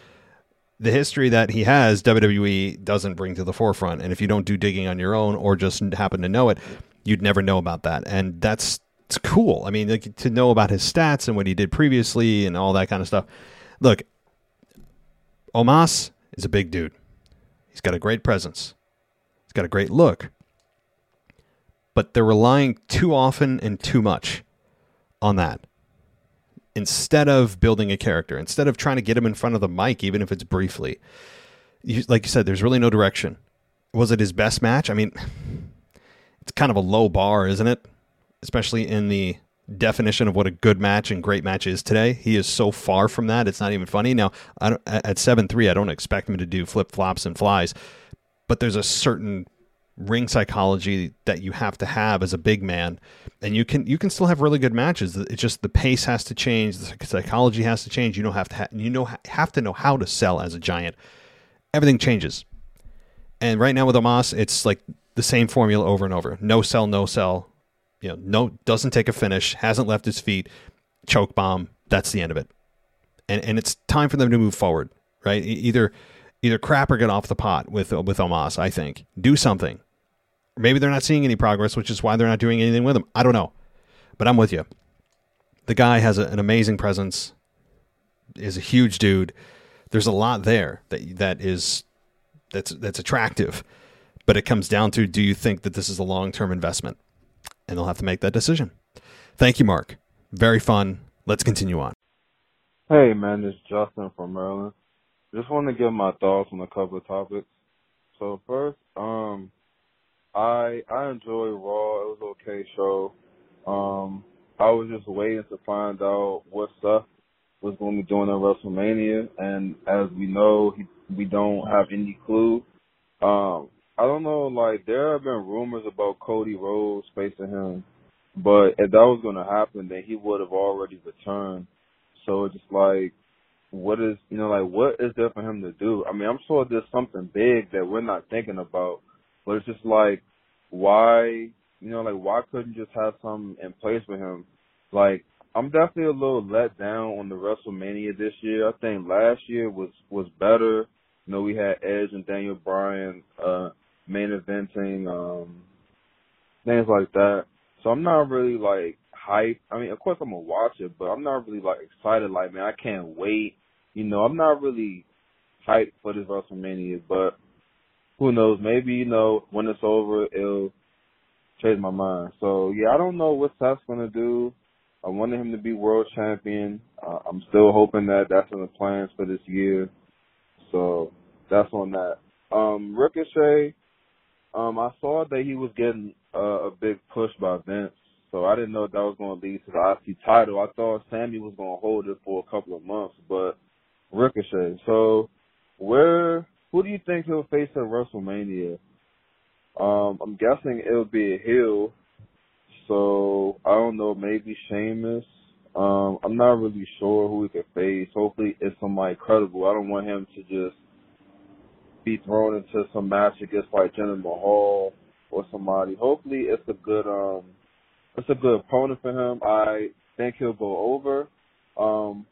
the history that he has, WWE doesn't bring to the forefront. And if you don't do digging on your own or just happen to know it, you'd never know about that. And that's it's cool. I mean, like, to know about his stats and what he did previously and all that kind of stuff. Look, Omos is a big dude. He's got a great presence. He's got a great look. But they're relying too often and too much on that. Instead of building a character, instead of trying to get him in front of the mic, even if it's briefly. You, like you said, there's really no direction. Was it his best match? I mean, it's kind of a low bar, isn't it? Especially in the definition of what a good match and great match is today. He is so far from that; it's not even funny. Now, at seven three, I don't expect him to do flip flops and flies, but there's a certain ring psychology that you have to have as a big man, and you can you can still have really good matches. It's just the pace has to change, the psychology has to change. You don't have to ha- you know have to know how to sell as a giant. Everything changes, and right now with Omos, it's like the same formula over and over: no sell, no sell. You know, no doesn't take a finish, hasn't left his feet, choke bomb. That's the end of it, and and it's time for them to move forward. Right, either either crap or get off the pot with with Omos. I think do something maybe they're not seeing any progress, which is why they're not doing anything with him. I don't know, but I'm with you. The guy has a, an amazing presence. Is a huge dude. There's a lot there that that is that's that's attractive, but it comes down to do you think that this is a long term investment, and they'll have to make that decision. Thank you, Mark. Very fun. Let's continue on. Hey man, it's Justin from Maryland. Just want to give my thoughts on a couple of topics. So first, um, I I enjoy Raw. It was okay show. Um, I was just waiting to find out what stuff was going to be doing at WrestleMania, and as we know, he, we don't have any clue. Um, I don't know. Like there have been rumors about Cody Rhodes facing him, but if that was going to happen, then he would have already returned. So it's just like, what is you know like what is there for him to do? I mean, I'm sure there's something big that we're not thinking about. But it's just like, why, you know, like why couldn't just have something in place for him? Like, I'm definitely a little let down on the WrestleMania this year. I think last year was was better. You know, we had Edge and Daniel Bryan uh main eventing, um things like that. So I'm not really like hype. I mean, of course I'm gonna watch it, but I'm not really like excited. Like, man, I can't wait. You know, I'm not really hyped for this WrestleMania, but who knows? Maybe you know when it's over, it'll change my mind. So yeah, I don't know what Seth's gonna do. I wanted him to be world champion. Uh, I'm still hoping that that's in the plans for this year. So that's on that. Um, Ricochet, um, I saw that he was getting uh, a big push by Vince. So I didn't know that was going to lead to the IC title. I thought Sami was going to hold it for a couple of months, but Ricochet. So where who do you think he'll face at WrestleMania? Um, I'm guessing it'll be a heel. So I don't know, maybe Sheamus. Um, I'm not really sure who he could face. Hopefully it's somebody credible. I don't want him to just be thrown into some match against like Jinder Mahal or somebody. Hopefully it's a good um it's a good opponent for him. I think he'll go over. Um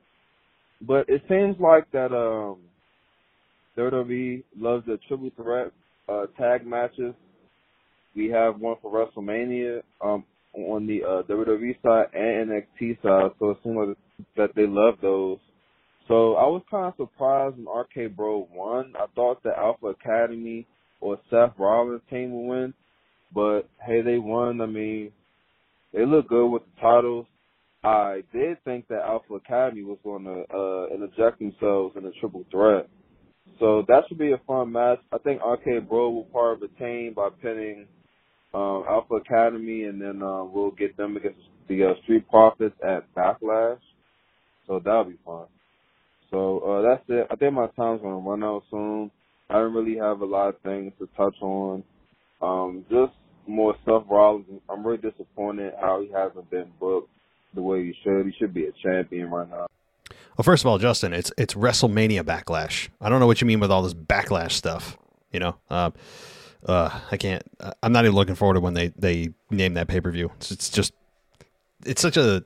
but it seems like that um WWE loves the triple threat uh, tag matches. We have one for WrestleMania um, on the uh, WWE side and NXT side, so it seems like that they love those. So I was kind of surprised when RK Bro won. I thought the Alpha Academy or Seth Rollins team would win, but hey, they won. I mean, they look good with the titles. I did think that Alpha Academy was going to uh, interject themselves in a triple threat. So that should be a fun match. I think RK Bro will a team by pinning um, Alpha Academy, and then uh, we'll get them against the uh, Street Profits at Backlash. So that'll be fun. So uh, that's it. I think my time's gonna run out soon. I don't really have a lot of things to touch on. Um, just more stuff. Rollins. I'm really disappointed how he hasn't been booked the way he should. He should be a champion right now. Well, first of all, Justin, it's it's WrestleMania Backlash. I don't know what you mean with all this backlash stuff. You know, uh, uh, I can't. I'm not even looking forward to when they they name that pay per view. It's, it's just it's such a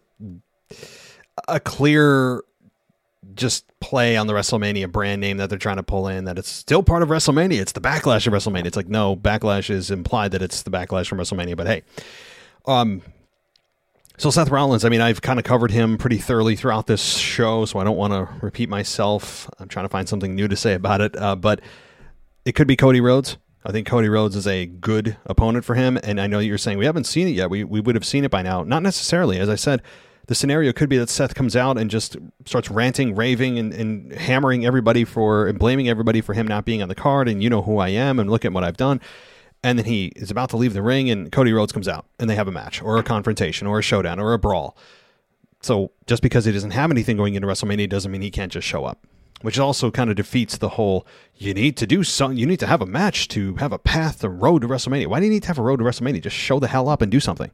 a clear just play on the WrestleMania brand name that they're trying to pull in that it's still part of WrestleMania. It's the backlash of WrestleMania. It's like no, backlash is implied that it's the backlash from WrestleMania, but hey. Um So Seth Rollins, I mean, I've kind of covered him pretty thoroughly throughout this show, so I don't want to repeat myself. I'm trying to find something new to say about it, uh, but it could be Cody Rhodes. I think Cody Rhodes is a good opponent for him, and I know you're saying we haven't seen it yet. We we would have seen it by now. Not necessarily, as I said. The scenario could be that Seth comes out and just starts ranting, raving, and, and hammering everybody for and blaming everybody for him not being on the card, and you know who I am, and look at what I've done and then he is about to leave the ring and Cody Rhodes comes out and they have a match or a confrontation or a showdown or a brawl. So just because he doesn't have anything going into WrestleMania doesn't mean he can't just show up. Which also kind of defeats the whole you need to do something you need to have a match to have a path the road to WrestleMania. Why do you need to have a road to WrestleMania? Just show the hell up and do something.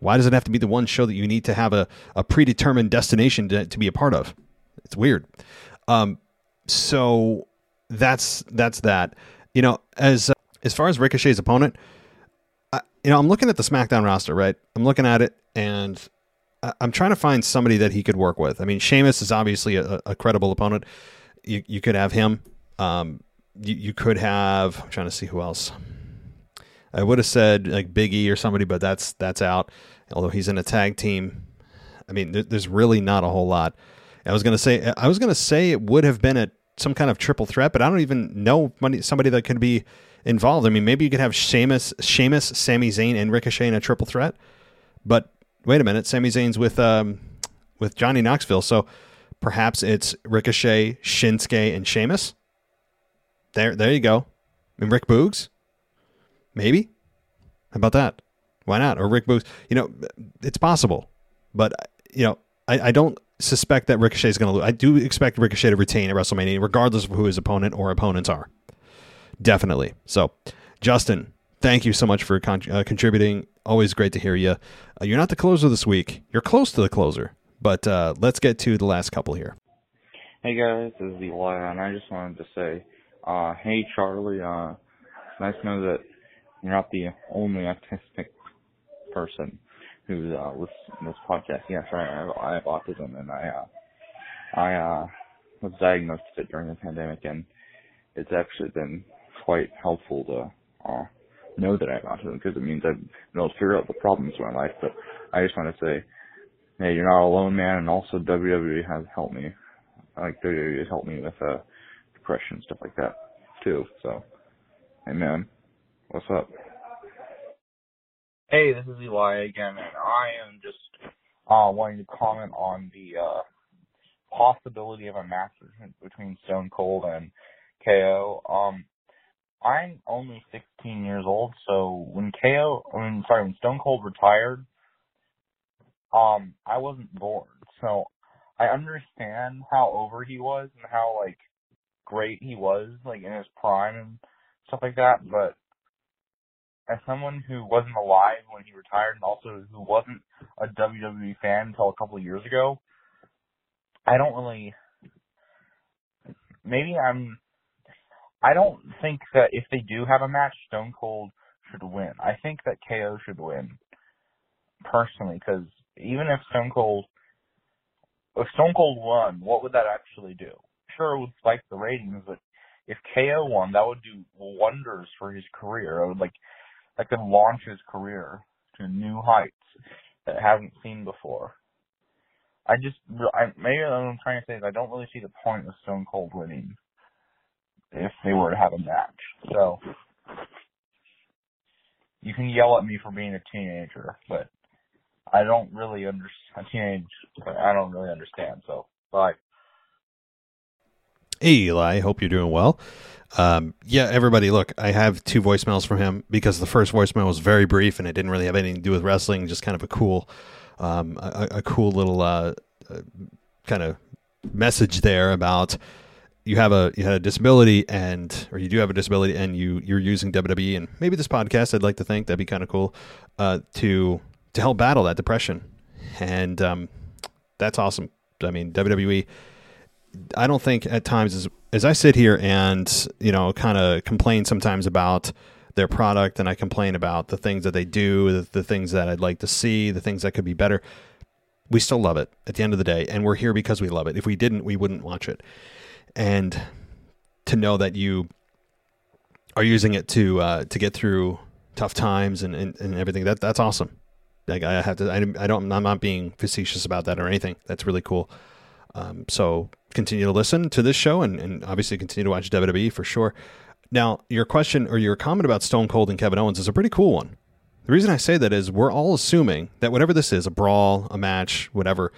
Why does it have to be the one show that you need to have a, a predetermined destination to, to be a part of? It's weird. Um, so that's that's that. You know, as as far as Ricochet's opponent, I, you know, I'm looking at the SmackDown roster, right? I'm looking at it, and I, am trying to find somebody that he could work with. I mean, Sheamus is obviously a, a credible opponent. You you could have him. Um, you, you could have. I'm trying to see who else. I would have said like Big E or somebody, but that's that's out. Although he's in a tag team, I mean, there, there's really not a whole lot. I was gonna say I was gonna say it would have been a some kind of triple threat, but I don't even know somebody that could be involved. I mean, maybe you could have Sheamus, Sheamus, Sami Zayn, and Ricochet in a triple threat. But wait a minute, Sami Zayn's with um, with Johnny Knoxville, so perhaps it's Ricochet, Shinsuke, and Sheamus. There, there you go. And Rick Boogs, maybe. How about that? Why not? Or Rick Boogs. You know, it's possible, but you know, I, I don't suspect that Ricochet is going to lose. I do expect Ricochet to retain at WrestleMania, regardless of who his opponent or opponents are. Definitely. So, Justin, thank you so much for con- uh, contributing. Always great to hear you. Uh, you're not the closer this week. You're close to the closer, but uh, let's get to the last couple here. Hey guys, this is Eli, and I just wanted to say, uh, hey Charlie, uh, it's nice to know that you're not the only autistic person who's uh, listening to this podcast. Yes, I have, I have autism, and I uh, I uh, was diagnosed with it during the pandemic, and it's actually been quite helpful to uh, know that I have autism because it means I've been able to figure out the problems in my life. But I just want to say, hey, you're not alone, man. And also WWE has helped me. Like WWE has helped me with uh, depression and stuff like that too. So, hey, man, what's up? Hey, this is Eli again, and I am just uh, wanting to comment on the uh, possibility of a match between Stone Cold and KO. Um, I'm only 16 years old, so when KO, I mean, sorry, when Stone Cold retired, um, I wasn't born, so I understand how over he was and how like great he was, like in his prime and stuff like that. But as someone who wasn't alive when he retired, and also who wasn't a WWE fan until a couple of years ago, I don't really. Maybe I'm I don't think that if they do have a match, Stone Cold should win. I think that KO should win, personally, because even if Stone Cold, if Stone Cold won, what would that actually do? Sure, it would spike the ratings, but if KO won, that would do wonders for his career. It would like that could launch his career to new heights that hasn't seen before. I just, I, maybe what I'm trying to say is I don't really see the point of Stone Cold winning if they were to have a match. So you can yell at me for being a teenager, but I don't really understand teenage. I don't really understand. So bye. Hey Eli, hope you're doing well. Um, yeah, everybody, look, I have two voicemails from him because the first voicemail was very brief and it didn't really have anything to do with wrestling, just kind of a cool, um, a, a cool little uh, uh, kind of message there about you have a you had a disability and or you do have a disability and you you're using WWE and maybe this podcast I'd like to think that'd be kind of cool uh, to to help battle that depression and um, that's awesome. I mean WWE. I don't think at times as as I sit here and you know kind of complain sometimes about their product and I complain about the things that they do, the, the things that I'd like to see, the things that could be better. We still love it at the end of the day, and we're here because we love it. If we didn't, we wouldn't watch it and to know that you are using it to uh, to get through tough times and, and, and everything that that's awesome Like I have to. I, I don't. I'm not being facetious about that or anything. That's really cool. Um, so continue to listen to this show and, and obviously continue to watch WWE for sure. Now, your question or your comment about Stone Cold and Kevin Owens is a pretty cool one. The reason I say that is we're all assuming that whatever this is, a brawl, a match, whatever,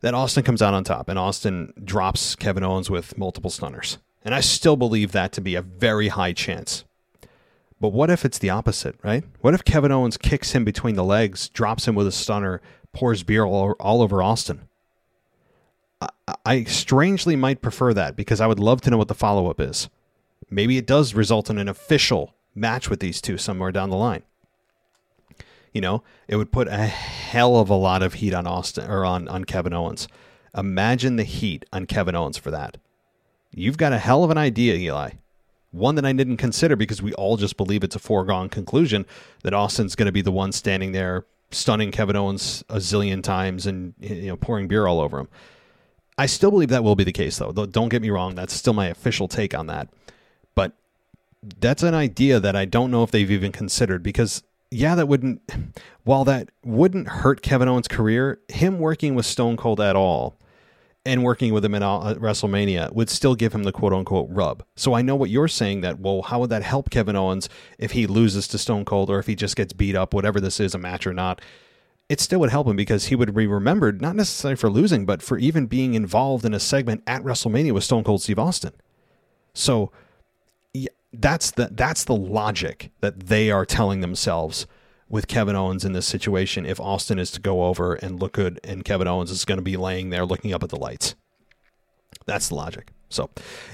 that Austin comes out on top and Austin drops Kevin Owens with multiple stunners. And I still believe that to be a very high chance. But what if it's the opposite, right? What if Kevin Owens kicks him between the legs, drops him with a stunner, pours beer all, all over Austin? I, I strangely might prefer that because I would love to know what the follow up is. Maybe it does result in an official match with these two somewhere down the line. You know, it would put a hell of a lot of heat on Austin or on, on Kevin Owens. Imagine the heat on Kevin Owens for that. You've got a hell of an idea, Eli. One that I didn't consider because we all just believe it's a foregone conclusion that Austin's going to be the one standing there stunning Kevin Owens a zillion times and you know pouring beer all over him. I still believe that will be the case though. Don't get me wrong, that's still my official take on that. But that's an idea that I don't know if they've even considered because yeah, that wouldn't while that wouldn't hurt Kevin Owens' career, him working with Stone Cold at all and working with him in WrestleMania would still give him the quote unquote rub. So I know what you're saying that, well, how would that help Kevin Owens if he loses to Stone Cold or if he just gets beat up, whatever this is, a match or not? It still would help him because he would be remembered not necessarily for losing, but for even being involved in a segment at WrestleMania with Stone Cold Steve Austin. So that's the that's the logic that they are telling themselves with Kevin Owens in this situation if Austin is to go over and look good and Kevin Owens is going to be laying there looking up at the lights. That's the logic. So,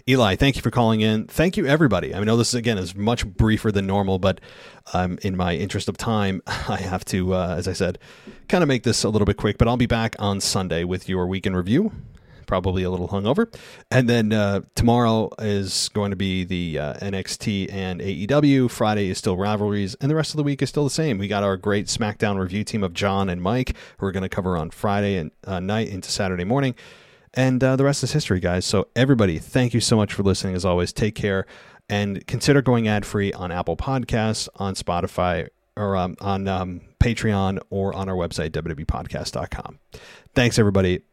Eli, thank you for calling in. Thank you, everybody. I know this again is much briefer than normal, but um, in my interest of time, I have to, uh, as I said, kind of make this a little bit quick. But I'll be back on Sunday with your weekend review probably a little hungover. And then uh, tomorrow is going to be the uh, NXT and AEW. Friday is still rivalries, and the rest of the week is still the same. We got our great SmackDown review team of John and Mike, who are going to cover on Friday and uh, night into Saturday morning. And uh, the rest is history, guys. So, everybody, thank you so much for listening. As always, take care and consider going ad free on Apple Podcasts, on Spotify, or um, on um, Patreon, or on our website, www.podcast.com. Thanks, everybody,